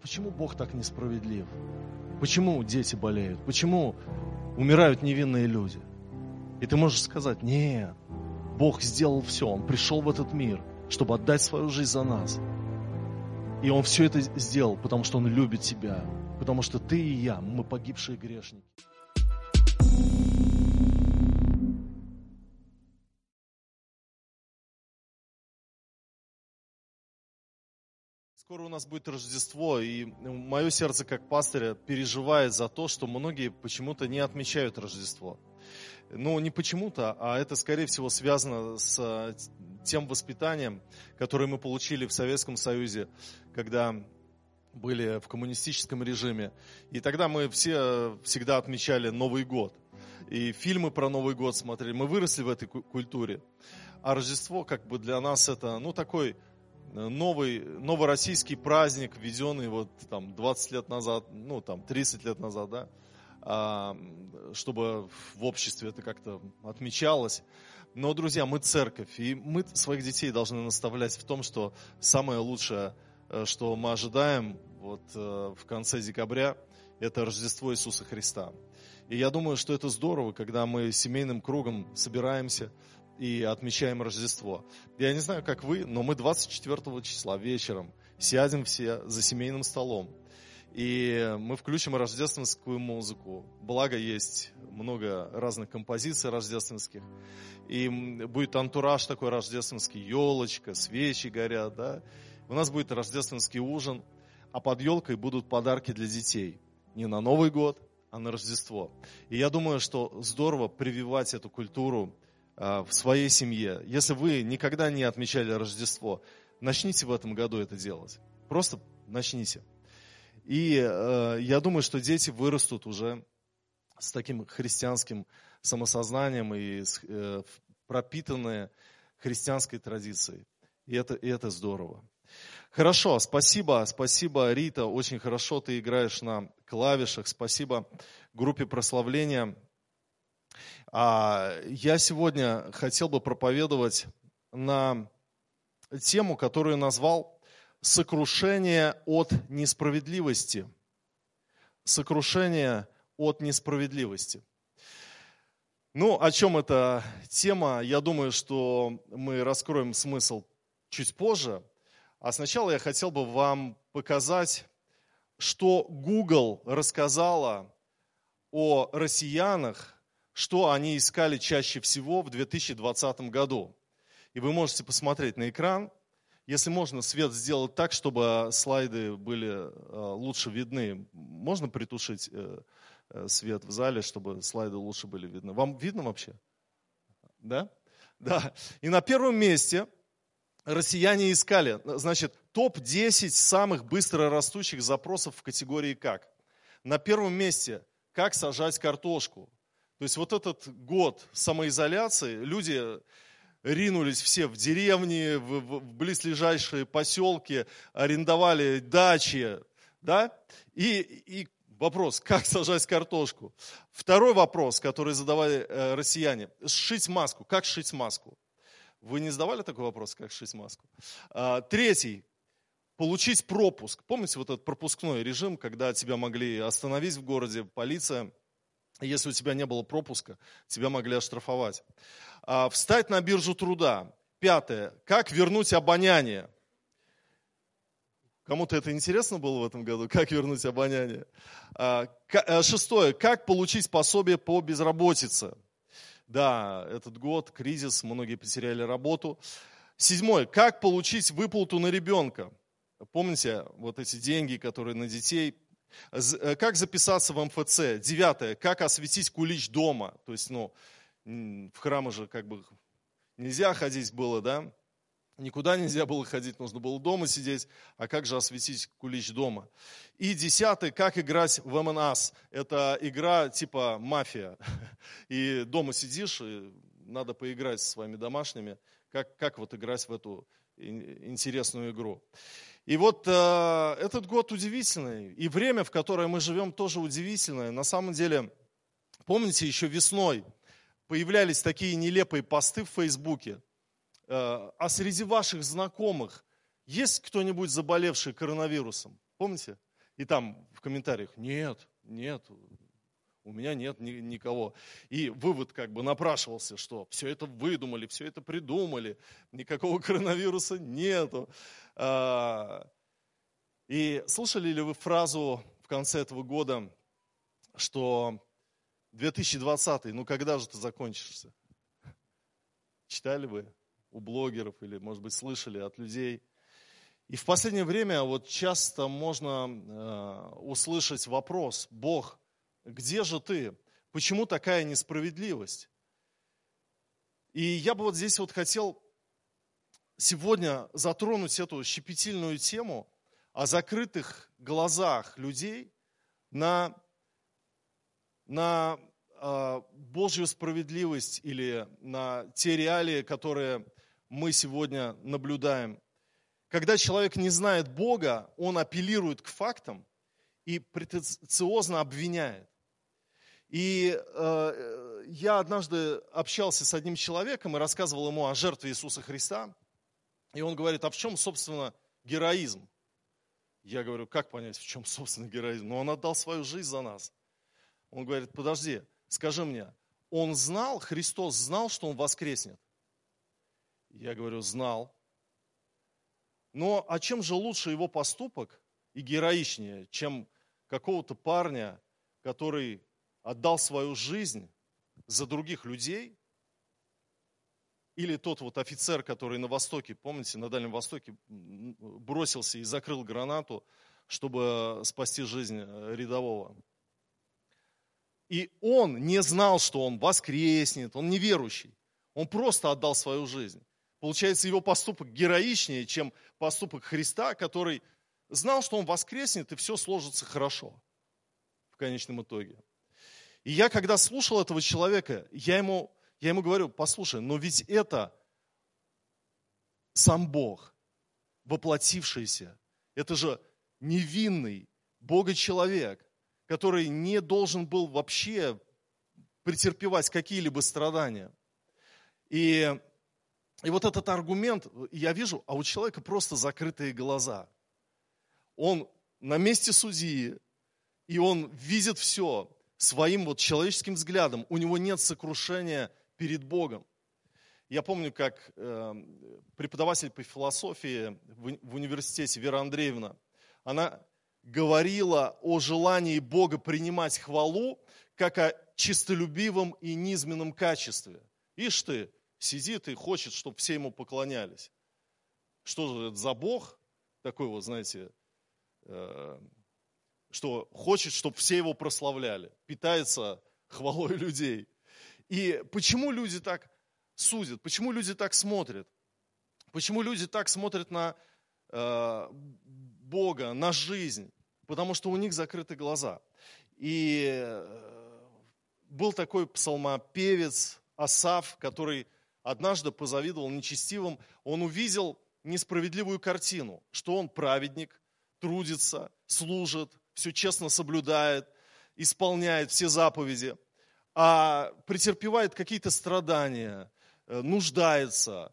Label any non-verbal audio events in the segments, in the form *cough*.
почему Бог так несправедлив? Почему дети болеют? Почему умирают невинные люди? И ты можешь сказать, нет, Бог сделал все, Он пришел в этот мир, чтобы отдать свою жизнь за нас. И Он все это сделал, потому что Он любит тебя, потому что ты и я, мы погибшие грешники. Скоро у нас будет Рождество, и мое сердце как пастыря переживает за то, что многие почему-то не отмечают Рождество. Ну, не почему-то, а это, скорее всего, связано с тем воспитанием, которое мы получили в Советском Союзе, когда были в коммунистическом режиме. И тогда мы все всегда отмечали Новый год. И фильмы про Новый год смотрели. Мы выросли в этой культуре. А Рождество как бы для нас это, ну, такой новый, новороссийский праздник, введенный вот там 20 лет назад, ну там 30 лет назад, да, а, чтобы в обществе это как-то отмечалось. Но, друзья, мы церковь, и мы своих детей должны наставлять в том, что самое лучшее, э, что мы ожидаем вот э, в конце декабря, это Рождество Иисуса Христа. И я думаю, что это здорово, когда мы семейным кругом собираемся, и отмечаем Рождество. Я не знаю, как вы, но мы 24 числа вечером сядем все за семейным столом. И мы включим рождественскую музыку. Благо есть много разных композиций рождественских. И будет антураж такой рождественский, елочка, свечи горят, да. У нас будет рождественский ужин, а под елкой будут подарки для детей. Не на Новый год, а на Рождество. И я думаю, что здорово прививать эту культуру в своей семье. Если вы никогда не отмечали Рождество, начните в этом году это делать. Просто начните. И э, я думаю, что дети вырастут уже с таким христианским самосознанием и э, пропитанные христианской традицией. И это, и это здорово. Хорошо, спасибо, спасибо, Рита, очень хорошо ты играешь на клавишах. Спасибо группе прославления а, я сегодня хотел бы проповедовать на тему, которую назвал «Сокрушение от несправедливости». Сокрушение от несправедливости. Ну, о чем эта тема? Я думаю, что мы раскроем смысл чуть позже. А сначала я хотел бы вам показать, что Google рассказала о россиянах, что они искали чаще всего в 2020 году. И вы можете посмотреть на экран. Если можно, свет сделать так, чтобы слайды были э, лучше видны. Можно притушить э, э, свет в зале, чтобы слайды лучше были видны. Вам видно вообще? Да? Да. И на первом месте россияне искали, значит, топ-10 самых быстро растущих запросов в категории «как». На первом месте «как сажать картошку». То есть вот этот год самоизоляции, люди ринулись все в деревни, в, в, в близлежащие поселки, арендовали дачи, да, и, и вопрос, *laughs* как сажать картошку. Второй вопрос, который задавали э, россияне, сшить маску, как сшить маску. Вы не задавали такой вопрос, как сшить маску? А, третий, получить пропуск. Помните вот этот пропускной режим, когда тебя могли остановить в городе, полиция, если у тебя не было пропуска, тебя могли оштрафовать. А, встать на биржу труда. Пятое. Как вернуть обоняние? Кому-то это интересно было в этом году? Как вернуть обоняние? А, э, шестое. Как получить пособие по безработице? Да, этот год, кризис, многие потеряли работу. Седьмое. Как получить выплату на ребенка? Помните, вот эти деньги, которые на детей как записаться в МФЦ? Девятое. Как осветить кулич дома? То есть, ну, в храмы же как бы нельзя ходить было, да? Никуда нельзя было ходить, нужно было дома сидеть. А как же осветить кулич дома? И десятый, как играть в МНАС. Это игра типа мафия. *laughs* И дома сидишь, и надо поиграть со своими домашними. Как, как вот играть в эту интересную игру. И вот э, этот год удивительный, и время, в которое мы живем, тоже удивительное. На самом деле, помните, еще весной появлялись такие нелепые посты в Фейсбуке, э, а среди ваших знакомых есть кто-нибудь заболевший коронавирусом? Помните? И там в комментариях, нет, нет, у меня нет ни, никого. И вывод как бы напрашивался, что все это выдумали, все это придумали, никакого *laughs* коронавируса нету. А, и слышали ли вы фразу в конце этого года, что 2020, ну когда же ты закончишься? Читали вы у блогеров или, может быть, слышали от людей? И в последнее время вот часто можно э, услышать вопрос, Бог, где же ты? Почему такая несправедливость? И я бы вот здесь вот хотел сегодня затронуть эту щепетильную тему о закрытых глазах людей на, на э, Божью справедливость или на те реалии, которые мы сегодня наблюдаем. Когда человек не знает Бога, он апеллирует к фактам и претенциозно обвиняет. И э, я однажды общался с одним человеком и рассказывал ему о жертве Иисуса Христа. И он говорит, а в чем, собственно, героизм? Я говорю, как понять, в чем, собственно, героизм? Ну, он отдал свою жизнь за нас. Он говорит, подожди, скажи мне, он знал, Христос знал, что он воскреснет? Я говорю, знал. Но а чем же лучше его поступок и героичнее, чем какого-то парня, который отдал свою жизнь за других людей, или тот вот офицер, который на Востоке, помните, на Дальнем Востоке бросился и закрыл гранату, чтобы спасти жизнь э, рядового. И он не знал, что он воскреснет, он неверующий. Он просто отдал свою жизнь. Получается, его поступок героичнее, чем поступок Христа, который знал, что он воскреснет, и все сложится хорошо в конечном итоге. И я, когда слушал этого человека, я ему, я ему говорю, послушай, но ведь это сам Бог, воплотившийся. Это же невинный Бога-человек, который не должен был вообще претерпевать какие-либо страдания. И, и вот этот аргумент, я вижу, а у человека просто закрытые глаза. Он на месте судьи, и он видит все своим вот человеческим взглядом, у него нет сокрушения перед Богом. Я помню, как э, преподаватель по философии в, в университете Вера Андреевна, она говорила о желании Бога принимать хвалу как о чистолюбивом и низменном качестве. Ишь ты, сидит и хочет, чтобы все ему поклонялись. Что же это за Бог? Такой вот, знаете, э, что хочет, чтобы все его прославляли, питается хвалой людей. И почему люди так судят? Почему люди так смотрят? Почему люди так смотрят на э, Бога, на жизнь? Потому что у них закрыты глаза. И э, был такой псалмопевец Асав, который однажды позавидовал нечестивым. Он увидел несправедливую картину, что он праведник, трудится, служит, все честно соблюдает, исполняет все заповеди, а претерпевает какие-то страдания, э, нуждается,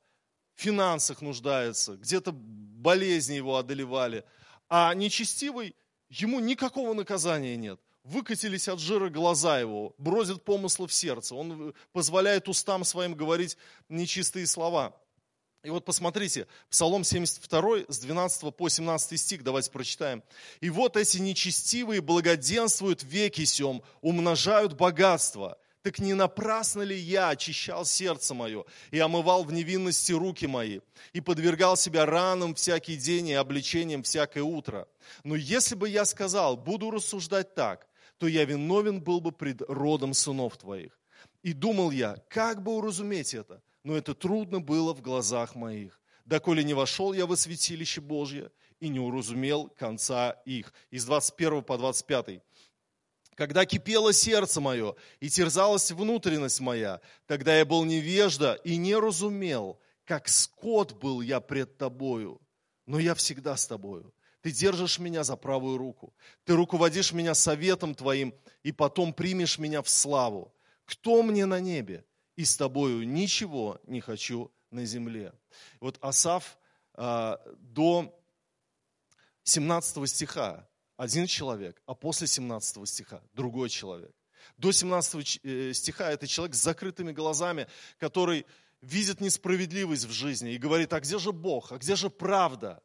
в финансах нуждается, где-то болезни его одолевали, а нечестивый, ему никакого наказания нет. Выкатились от жира глаза его, бродят помыслы в сердце, он позволяет устам своим говорить нечистые слова. И вот посмотрите, Псалом 72 с 12 по 17 стих, давайте прочитаем. «И вот эти нечестивые благоденствуют веки сем, умножают богатство. Так не напрасно ли я очищал сердце мое и омывал в невинности руки мои, и подвергал себя ранам всякий день и обличением всякое утро? Но если бы я сказал, буду рассуждать так, то я виновен был бы пред родом сынов твоих. И думал я, как бы уразуметь это? Но это трудно было в глазах моих. Доколе не вошел я во святилище Божье и не уразумел конца их. Из 21 по 25. Когда кипело сердце мое и терзалась внутренность моя, тогда я был невежда и не разумел, как скот был я пред тобою. Но я всегда с тобою. Ты держишь меня за правую руку. Ты руководишь меня советом твоим, и потом примешь меня в славу. Кто мне на небе? И с тобою ничего не хочу на земле. Вот Асав а, до 17 стиха один человек, а после 17 стиха другой человек. До 17 э, стиха это человек с закрытыми глазами, который видит несправедливость в жизни и говорит, а где же Бог, а где же правда?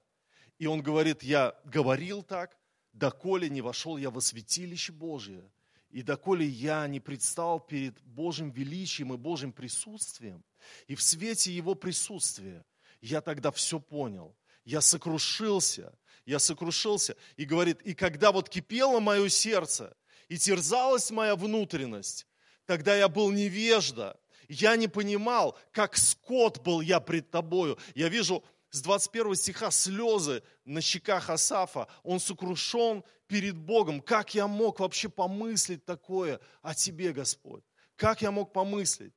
И он говорит, я говорил так, доколе не вошел я во святилище Божие, и доколе я не предстал перед Божьим величием и Божьим присутствием, и в свете Его присутствия, я тогда все понял. Я сокрушился, я сокрушился. И говорит, и когда вот кипело мое сердце, и терзалась моя внутренность, тогда я был невежда, я не понимал, как скот был я пред тобою. Я вижу с 21 стиха слезы на щеках Асафа. Он сокрушен перед Богом. Как я мог вообще помыслить такое о тебе, Господь? Как я мог помыслить?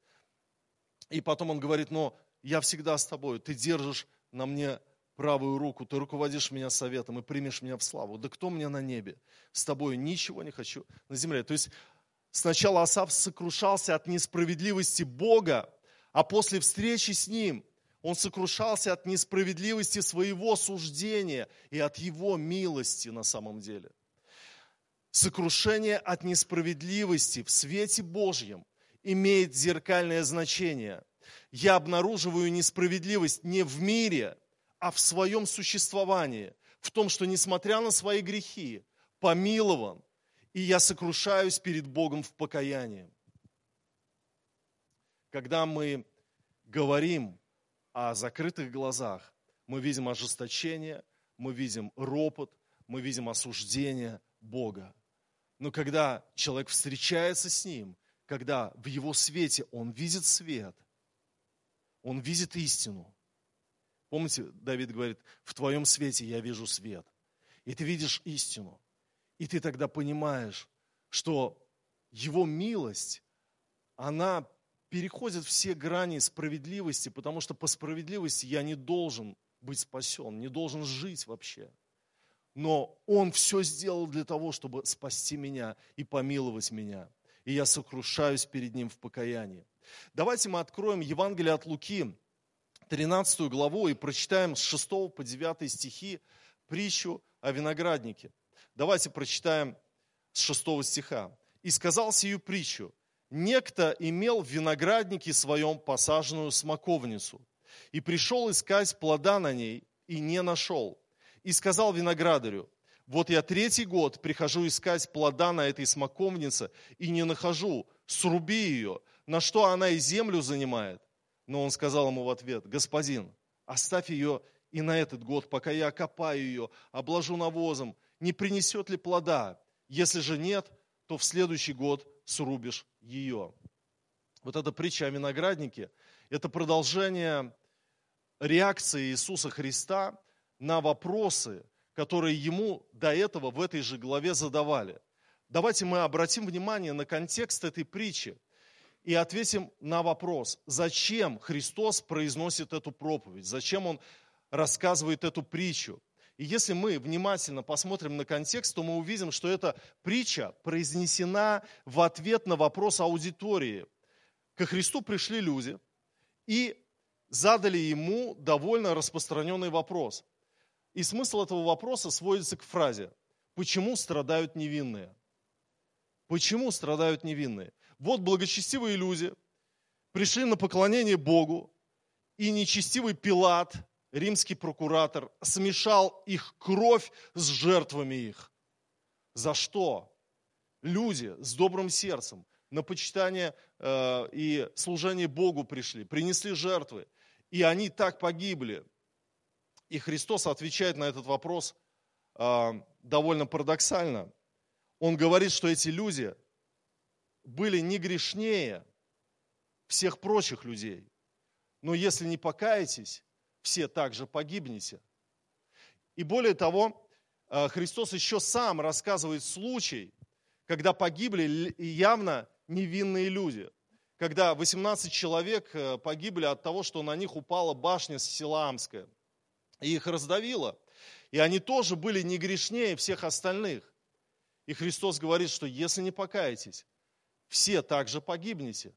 И потом он говорит, но я всегда с тобой, ты держишь на мне правую руку, ты руководишь меня советом и примешь меня в славу. Да кто мне на небе? С тобой ничего не хочу на земле. То есть сначала Асав сокрушался от несправедливости Бога, а после встречи с ним он сокрушался от несправедливости своего суждения и от его милости на самом деле. Сокрушение от несправедливости в свете Божьем имеет зеркальное значение. Я обнаруживаю несправедливость не в мире, а в своем существовании, в том, что несмотря на свои грехи, помилован, и я сокрушаюсь перед Богом в покаянии. Когда мы говорим о закрытых глазах, мы видим ожесточение, мы видим ропот, мы видим осуждение Бога. Но когда человек встречается с Ним, когда в Его свете он видит свет, он видит истину, Помните, Давид говорит, в твоем свете я вижу свет. И ты видишь истину. И ты тогда понимаешь, что его милость, она переходит все грани справедливости, потому что по справедливости я не должен быть спасен, не должен жить вообще. Но Он все сделал для того, чтобы спасти меня и помиловать меня. И я сокрушаюсь перед Ним в покаянии. Давайте мы откроем Евангелие от Луки, 13 главу и прочитаем с 6 по 9 стихи притчу о винограднике. Давайте прочитаем с 6 стиха. «И сказал сию притчу, некто имел в винограднике своем посаженную смоковницу, и пришел искать плода на ней, и не нашел. И сказал виноградарю, вот я третий год прихожу искать плода на этой смоковнице, и не нахожу, сруби ее, на что она и землю занимает. Но он сказал ему в ответ, господин, оставь ее и на этот год, пока я окопаю ее, обложу навозом, не принесет ли плода? Если же нет, то в следующий год срубишь ее. Вот эта притча о винограднике – это продолжение реакции Иисуса Христа на вопросы, которые ему до этого в этой же главе задавали. Давайте мы обратим внимание на контекст этой притчи и ответим на вопрос, зачем Христос произносит эту проповедь, зачем Он рассказывает эту притчу. И если мы внимательно посмотрим на контекст, то мы увидим, что эта притча произнесена в ответ на вопрос аудитории. Ко Христу пришли люди и задали ему довольно распространенный вопрос. И смысл этого вопроса сводится к фразе «Почему страдают невинные?» Почему страдают невинные? Вот благочестивые люди пришли на поклонение Богу, и нечестивый Пилат, римский прокуратор, смешал их кровь с жертвами их. За что? Люди с добрым сердцем на почитание э, и служение Богу пришли, принесли жертвы, и они так погибли. И Христос отвечает на этот вопрос э, довольно парадоксально. Он говорит, что эти люди были не грешнее всех прочих людей. Но если не покаетесь, все также погибнете. И более того, э, Христос еще сам рассказывает случай, когда погибли явно невинные люди. Когда 18 человек э, погибли от того, что на них упала башня Силаамская. И их раздавило. И они тоже были не грешнее всех остальных. И Христос говорит, что если не покаетесь, все также погибнете.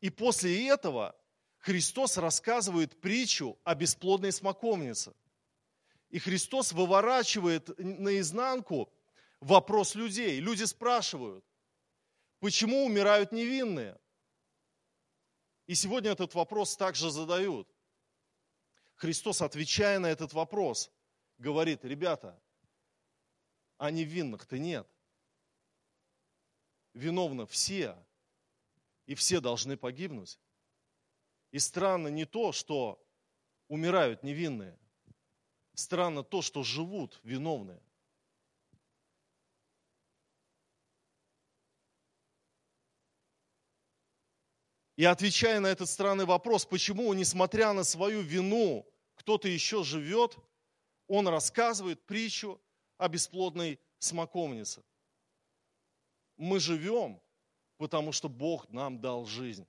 И после этого Христос рассказывает притчу о бесплодной смоковнице. И Христос выворачивает наизнанку вопрос людей. Люди спрашивают, почему умирают невинные? И сегодня этот вопрос также задают. Христос, отвечая на этот вопрос, говорит, ребята, а невинных-то нет. Виновны все, и все должны погибнуть. И странно не то, что умирают невинные. Странно то, что живут виновные. И отвечая на этот странный вопрос, почему, несмотря на свою вину, кто-то еще живет, он рассказывает притчу о бесплодной смоковнице. Мы живем, потому что Бог нам дал жизнь.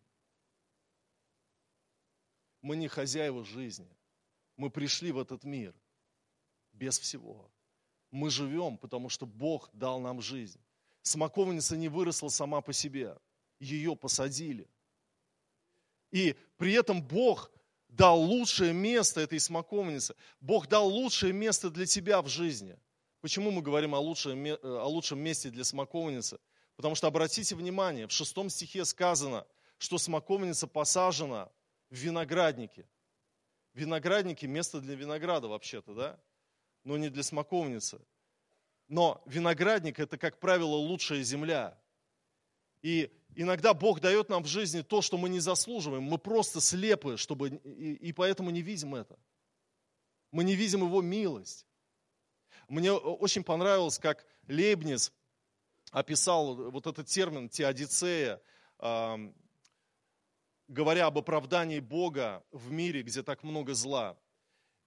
Мы не хозяева жизни. Мы пришли в этот мир без всего. Мы живем, потому что Бог дал нам жизнь. Смоковница не выросла сама по себе. Ее посадили – и при этом Бог дал лучшее место этой смоковнице. Бог дал лучшее место для тебя в жизни. Почему мы говорим о лучшем, о лучшем месте для смоковницы? Потому что, обратите внимание, в шестом стихе сказано, что смоковница посажена в винограднике. Виноградники – место для винограда вообще-то, да? Но не для смоковницы. Но виноградник – это, как правило, лучшая земля. И иногда Бог дает нам в жизни то, что мы не заслуживаем. Мы просто слепы, чтобы, и, и поэтому не видим это. Мы не видим Его милость. Мне очень понравилось, как Лейбниц описал вот этот термин теодицея, говоря об оправдании Бога в мире, где так много зла.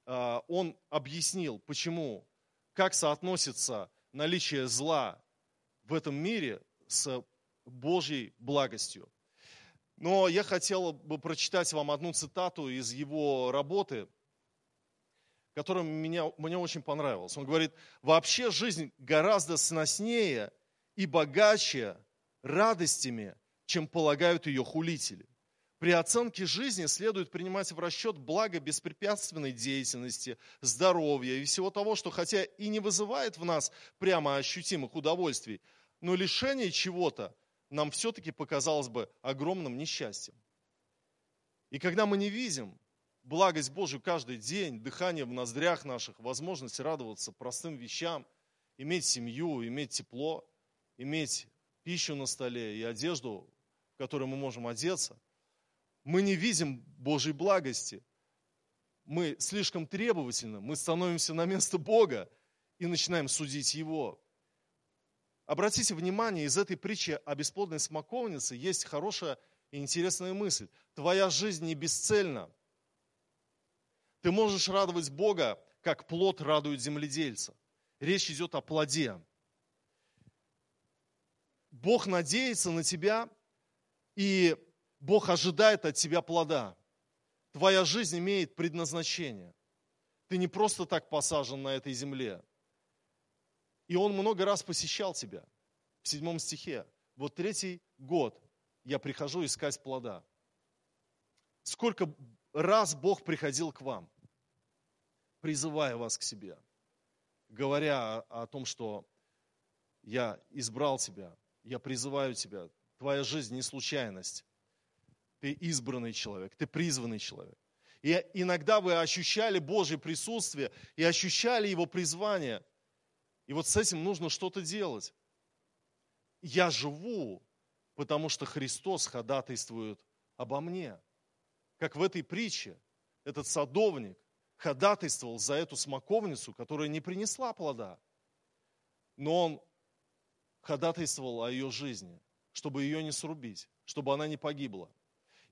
Э, он объяснил, почему, как соотносится наличие зла в этом мире с Божьей благостью. Но я хотел бы прочитать вам одну цитату из его работы, которая меня, мне очень понравилась. Он говорит, вообще жизнь гораздо сноснее и богаче радостями, чем полагают ее хулители. При оценке жизни следует принимать в расчет благо беспрепятственной деятельности, здоровья и всего того, что хотя и не вызывает в нас прямо ощутимых удовольствий, но лишение чего-то нам все-таки показалось бы огромным несчастьем. И когда мы не видим благость Божию каждый день, дыхание в ноздрях наших, возможность радоваться простым вещам, иметь семью, иметь тепло, иметь пищу на столе и одежду, в которой мы можем одеться, мы не видим Божьей благости. Мы слишком требовательны, мы становимся на место Бога и начинаем судить Его. Обратите внимание, из этой притчи о бесплодной смоковнице есть хорошая и интересная мысль. Твоя жизнь не бесцельна. Ты можешь радовать Бога, как плод радует земледельца. Речь идет о плоде. Бог надеется на тебя, и Бог ожидает от тебя плода. Твоя жизнь имеет предназначение. Ты не просто так посажен на этой земле. И он много раз посещал тебя. В седьмом стихе. Вот третий год я прихожу искать плода. Сколько раз Бог приходил к вам, призывая вас к себе, говоря о том, что я избрал тебя, я призываю тебя, твоя жизнь не случайность, ты избранный человек, ты призванный человек. И иногда вы ощущали Божье присутствие и ощущали Его призвание – и вот с этим нужно что-то делать. Я живу, потому что Христос ходатайствует обо мне. Как в этой притче этот садовник ходатайствовал за эту смоковницу, которая не принесла плода. Но он ходатайствовал о ее жизни, чтобы ее не срубить, чтобы она не погибла.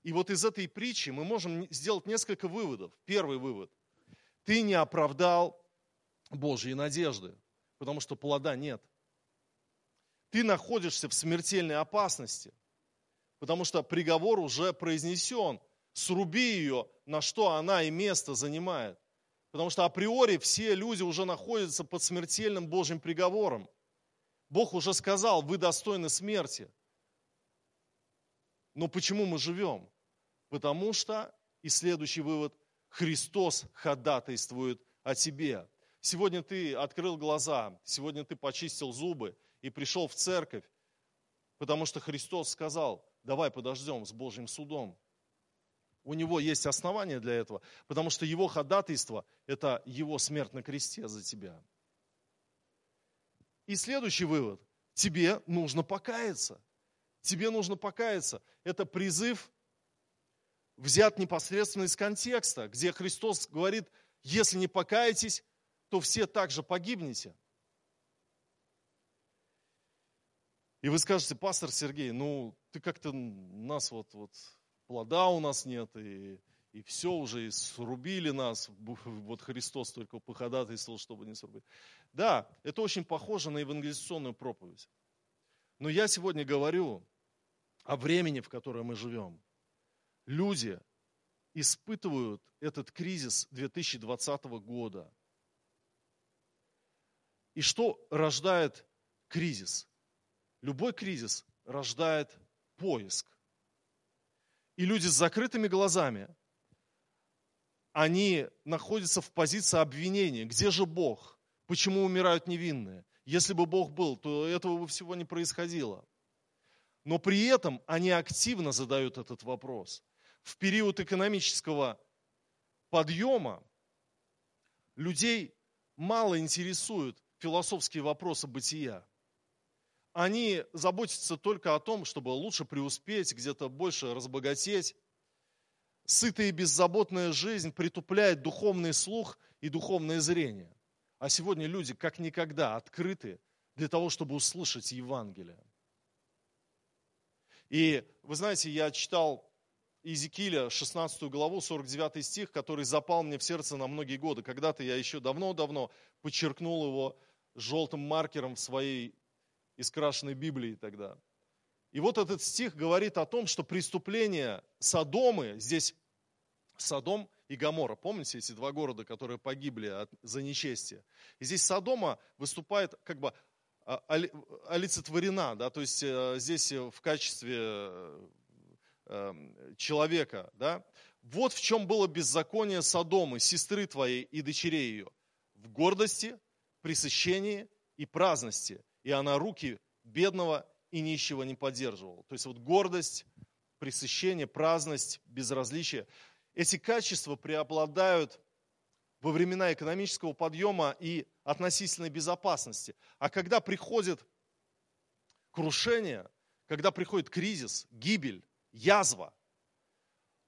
И вот из этой притчи мы можем сделать несколько выводов. Первый вывод. Ты не оправдал Божьей надежды потому что плода нет. Ты находишься в смертельной опасности, потому что приговор уже произнесен. Сруби ее, на что она и место занимает. Потому что априори все люди уже находятся под смертельным Божьим приговором. Бог уже сказал, вы достойны смерти. Но почему мы живем? Потому что, и следующий вывод, Христос ходатайствует о тебе. Сегодня ты открыл глаза, сегодня ты почистил зубы и пришел в церковь, потому что Христос сказал, давай подождем с Божьим судом. У него есть основания для этого, потому что его ходатайство – это его смерть на кресте за тебя. И следующий вывод. Тебе нужно покаяться. Тебе нужно покаяться. Это призыв взят непосредственно из контекста, где Христос говорит, если не покаетесь, то все также погибнете. И вы скажете, пастор Сергей, ну ты как-то нас вот, вот плода у нас нет, и, и все уже, и срубили нас, вот Христос только походатайствовал, чтобы не срубить. Да, это очень похоже на евангелизационную проповедь. Но я сегодня говорю о времени, в котором мы живем. Люди испытывают этот кризис 2020 года – и что рождает кризис? Любой кризис рождает поиск. И люди с закрытыми глазами, они находятся в позиции обвинения. Где же Бог? Почему умирают невинные? Если бы Бог был, то этого бы всего не происходило. Но при этом они активно задают этот вопрос. В период экономического подъема людей мало интересует, философские вопросы бытия. Они заботятся только о том, чтобы лучше преуспеть, где-то больше разбогатеть. Сытая и беззаботная жизнь притупляет духовный слух и духовное зрение. А сегодня люди как никогда открыты для того, чтобы услышать Евангелие. И вы знаете, я читал Иезекииля, 16 главу, 49 стих, который запал мне в сердце на многие годы. Когда-то я еще давно-давно подчеркнул его желтым маркером в своей искрашенной Библии тогда. И вот этот стих говорит о том, что преступления Содомы, здесь Содом и Гамора, помните эти два города, которые погибли от, за нечестие? И здесь Содома выступает как бы а, олицетворена, да, то есть э, здесь в качестве э, человека, да. Вот в чем было беззаконие Содомы, сестры твоей и дочерей ее. В гордости, пресыщении и праздности, и она руки бедного и нищего не поддерживала. То есть вот гордость, пресыщение, праздность, безразличие, эти качества преобладают во времена экономического подъема и относительной безопасности. А когда приходит крушение, когда приходит кризис, гибель, язва,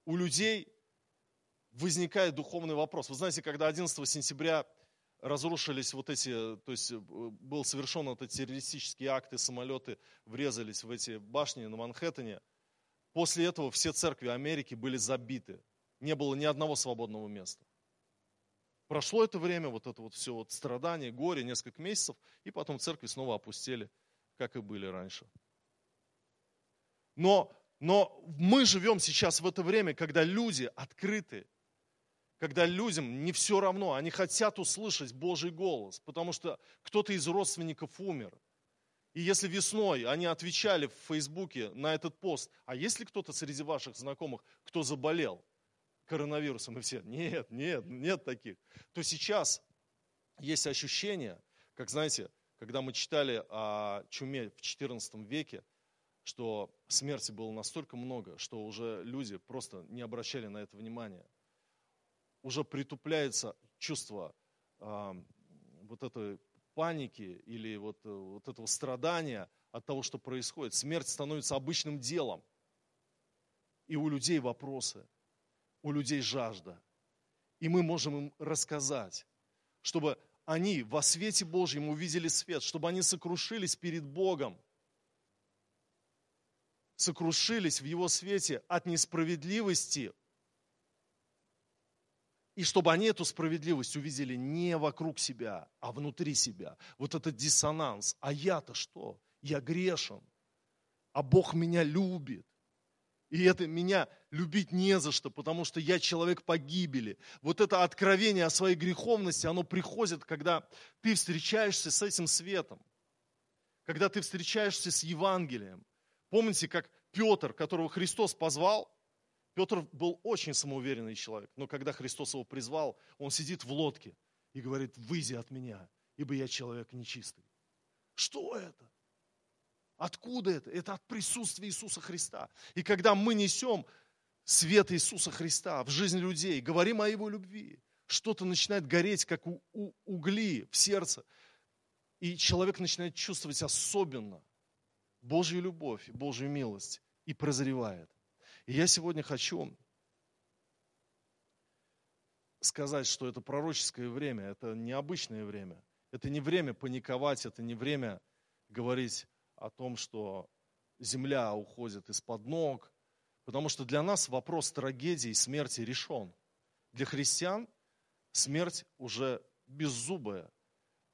у людей возникает духовный вопрос. Вы знаете, когда 11 сентября разрушились вот эти, то есть э, был совершен этот террористический акт, и самолеты врезались в эти башни на Манхэттене. После этого все церкви Америки были забиты. Не было ни одного свободного места. Прошло это время, вот это вот все вот страдание, горе, несколько месяцев, и потом церкви снова опустили, как и были раньше. Но, но мы живем сейчас в это время, когда люди открыты когда людям не все равно, они хотят услышать Божий голос, потому что кто-то из родственников умер. И если весной они отвечали в Фейсбуке на этот пост, а есть ли кто-то среди ваших знакомых, кто заболел коронавирусом? И все, нет, нет, нет таких. То сейчас есть ощущение, как знаете, когда мы читали о чуме в XIV веке, что смерти было настолько много, что уже люди просто не обращали на это внимания уже притупляется чувство э, вот этой паники или вот, э, вот этого страдания от того, что происходит. Смерть становится обычным делом. И у людей вопросы, у людей жажда. И мы можем им рассказать, чтобы они во свете Божьем увидели свет, чтобы они сокрушились перед Богом, сокрушились в Его свете от несправедливости, и чтобы они эту справедливость увидели не вокруг себя, а внутри себя. Вот этот диссонанс. А я-то что? Я грешен. А Бог меня любит. И это меня любить не за что, потому что я человек погибели. Вот это откровение о своей греховности, оно приходит, когда ты встречаешься с этим светом. Когда ты встречаешься с Евангелием. Помните, как Петр, которого Христос позвал, Петр был очень самоуверенный человек, но когда Христос его призвал, он сидит в лодке, и говорит, выйди от меня, ибо я человек нечистый. Что это? Откуда это? Это от присутствия Иисуса Христа. И когда мы несем свет Иисуса Христа в жизнь людей, говорим о Его любви, что-то начинает гореть, как у, у, угли в сердце. И человек начинает чувствовать особенно Божью любовь, Божью милость и прозревает. И я сегодня хочу сказать, что это пророческое время, это необычное время. Это не время паниковать, это не время говорить о том, что земля уходит из-под ног, потому что для нас вопрос трагедии и смерти решен. Для христиан смерть уже беззубая,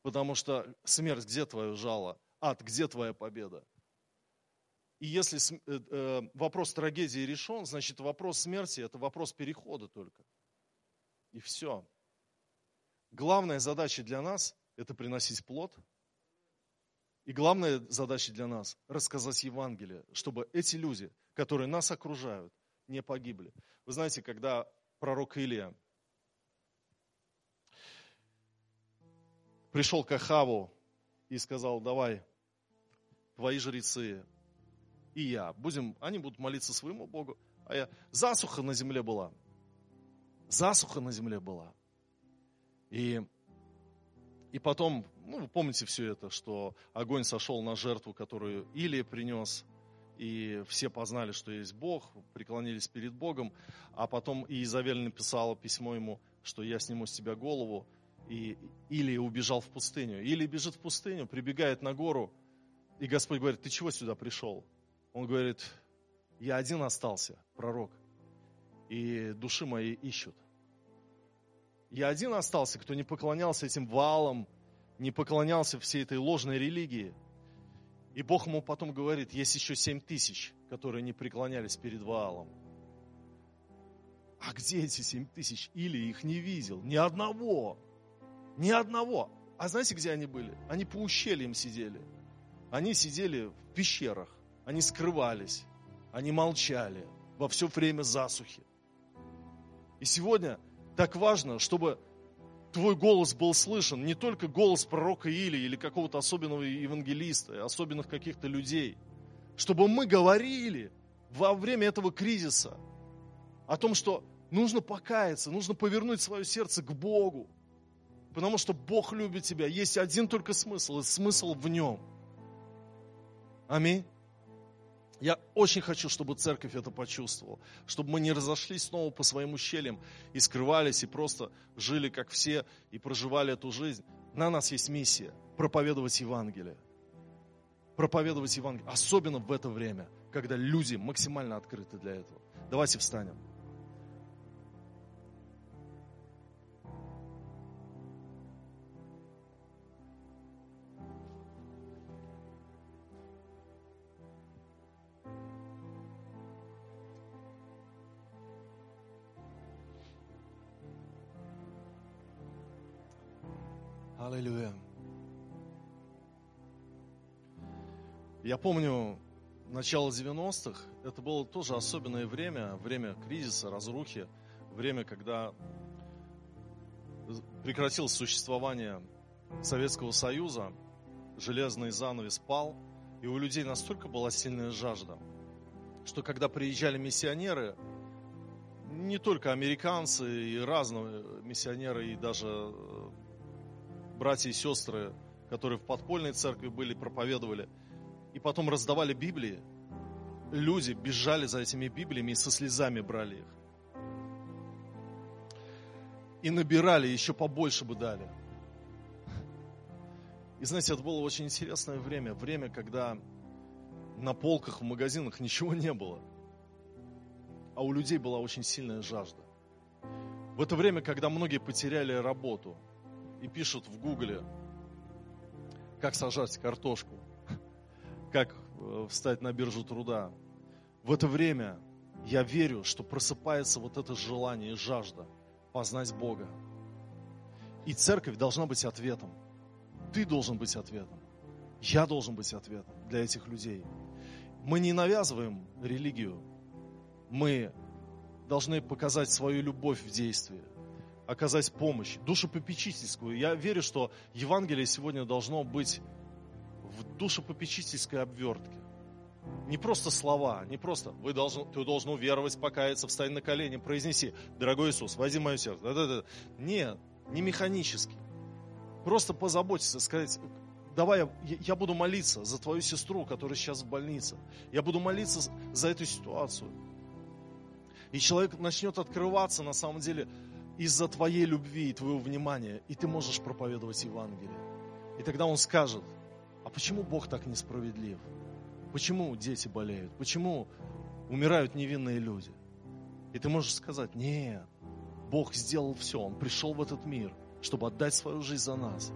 потому что смерть, где твое жало? Ад, где твоя победа? И если э, э, вопрос трагедии решен, значит вопрос смерти – это вопрос перехода только. И все. Главная задача для нас – это приносить плод. И главная задача для нас – рассказать Евангелие, чтобы эти люди, которые нас окружают, не погибли. Вы знаете, когда пророк Илия пришел к Ахаву и сказал, давай, твои жрецы и я, будем, они будут молиться своему Богу, а я, засуха на земле была, засуха на земле была. И, и потом, ну, вы помните все это, что огонь сошел на жертву, которую Илия принес, и все познали, что есть Бог, преклонились перед Богом, а потом Иезавель написала письмо ему, что я сниму с тебя голову, и Илия убежал в пустыню. Или бежит в пустыню, прибегает на гору, и Господь говорит, ты чего сюда пришел? Он говорит, я один остался, пророк и души мои ищут. Я один остался, кто не поклонялся этим валам, не поклонялся всей этой ложной религии. И Бог ему потом говорит, есть еще семь тысяч, которые не преклонялись перед Ваалом. А где эти семь тысяч? Или их не видел. Ни одного. Ни одного. А знаете, где они были? Они по ущельям сидели. Они сидели в пещерах. Они скрывались. Они молчали во все время засухи. И сегодня так важно, чтобы твой голос был слышен, не только голос пророка Или или какого-то особенного евангелиста, особенных каких-то людей, чтобы мы говорили во время этого кризиса о том, что нужно покаяться, нужно повернуть свое сердце к Богу, потому что Бог любит тебя. Есть один только смысл, и смысл в нем. Аминь. Я очень хочу, чтобы церковь это почувствовала, чтобы мы не разошлись снова по своим ущельям и скрывались, и просто жили как все, и проживали эту жизнь. На нас есть миссия проповедовать Евангелие. Проповедовать Евангелие, особенно в это время, когда люди максимально открыты для этого. Давайте встанем. Аллилуйя. Я помню начало 90-х, это было тоже особенное время, время кризиса, разрухи, время, когда прекратилось существование Советского Союза, железный занавес пал, и у людей настолько была сильная жажда, что когда приезжали миссионеры, не только американцы и разные миссионеры, и даже братья и сестры, которые в подпольной церкви были, проповедовали, и потом раздавали Библии, люди бежали за этими Библиями и со слезами брали их. И набирали, еще побольше бы дали. И знаете, это было очень интересное время. Время, когда на полках в магазинах ничего не было. А у людей была очень сильная жажда. В это время, когда многие потеряли работу – и пишут в гугле, как сажать картошку, как э, встать на биржу труда. В это время я верю, что просыпается вот это желание и жажда познать Бога. И церковь должна быть ответом. Ты должен быть ответом. Я должен быть ответом для этих людей. Мы не навязываем религию. Мы должны показать свою любовь в действии. Оказать помощь, душепопечительскую. Я верю, что Евангелие сегодня должно быть в душепопечительской обвертке. Не просто слова, не просто вы должен, ты должен уверовать, покаяться, встань на колени, произнеси, дорогой Иисус, возьми мое сердце. Да-да-да. Нет, не механически. Просто позаботиться, сказать, давай я, я буду молиться за твою сестру, которая сейчас в больнице. Я буду молиться за эту ситуацию. И человек начнет открываться на самом деле из-за твоей любви и твоего внимания, и ты можешь проповедовать Евангелие. И тогда он скажет, а почему Бог так несправедлив? Почему дети болеют? Почему умирают невинные люди? И ты можешь сказать, нет, Бог сделал все, Он пришел в этот мир, чтобы отдать свою жизнь за нас.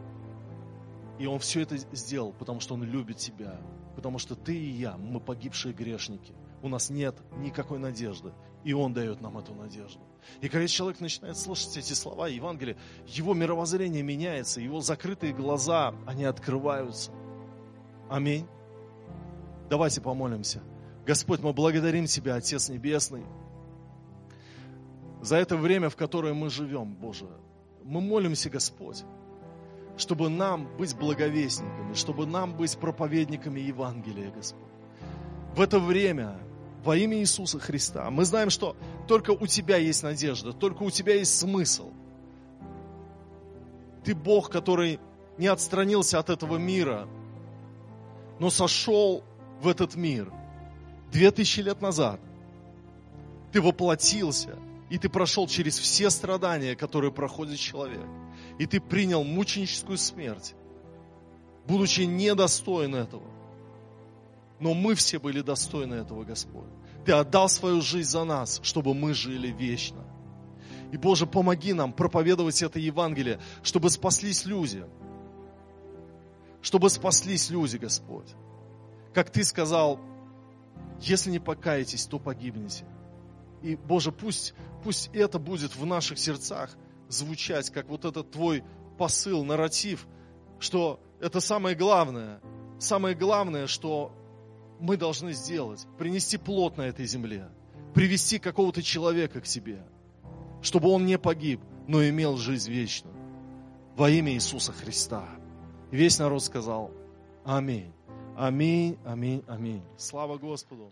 И Он все это сделал, потому что Он любит тебя, потому что ты и я, мы погибшие грешники. У нас нет никакой надежды, и Он дает нам эту надежду. И когда человек начинает слушать эти слова Евангелия, его мировоззрение меняется, его закрытые глаза, они открываются. Аминь. Давайте помолимся. Господь, мы благодарим Тебя, Отец Небесный, за это время, в которое мы живем, Боже. Мы молимся, Господь, чтобы нам быть благовестниками, чтобы нам быть проповедниками Евангелия, Господь. В это время, во имя Иисуса Христа, мы знаем, что только у Тебя есть надежда, только у Тебя есть смысл. Ты Бог, который не отстранился от этого мира, но сошел в этот мир две тысячи лет назад. Ты воплотился, и ты прошел через все страдания, которые проходит человек. И ты принял мученическую смерть, будучи недостоин этого. Но мы все были достойны этого, Господь. Ты отдал свою жизнь за нас, чтобы мы жили вечно. И, Боже, помоги нам проповедовать это Евангелие, чтобы спаслись люди. Чтобы спаслись люди, Господь. Как Ты сказал, если не покаетесь, то погибнете. И, Боже, пусть, пусть это будет в наших сердцах звучать, как вот этот Твой посыл, нарратив, что это самое главное, самое главное, что мы должны сделать, принести плод на этой земле, привести какого-то человека к себе, чтобы он не погиб, но имел жизнь вечную. Во имя Иисуса Христа. Весь народ сказал Аминь. Аминь, аминь, аминь. Слава Господу.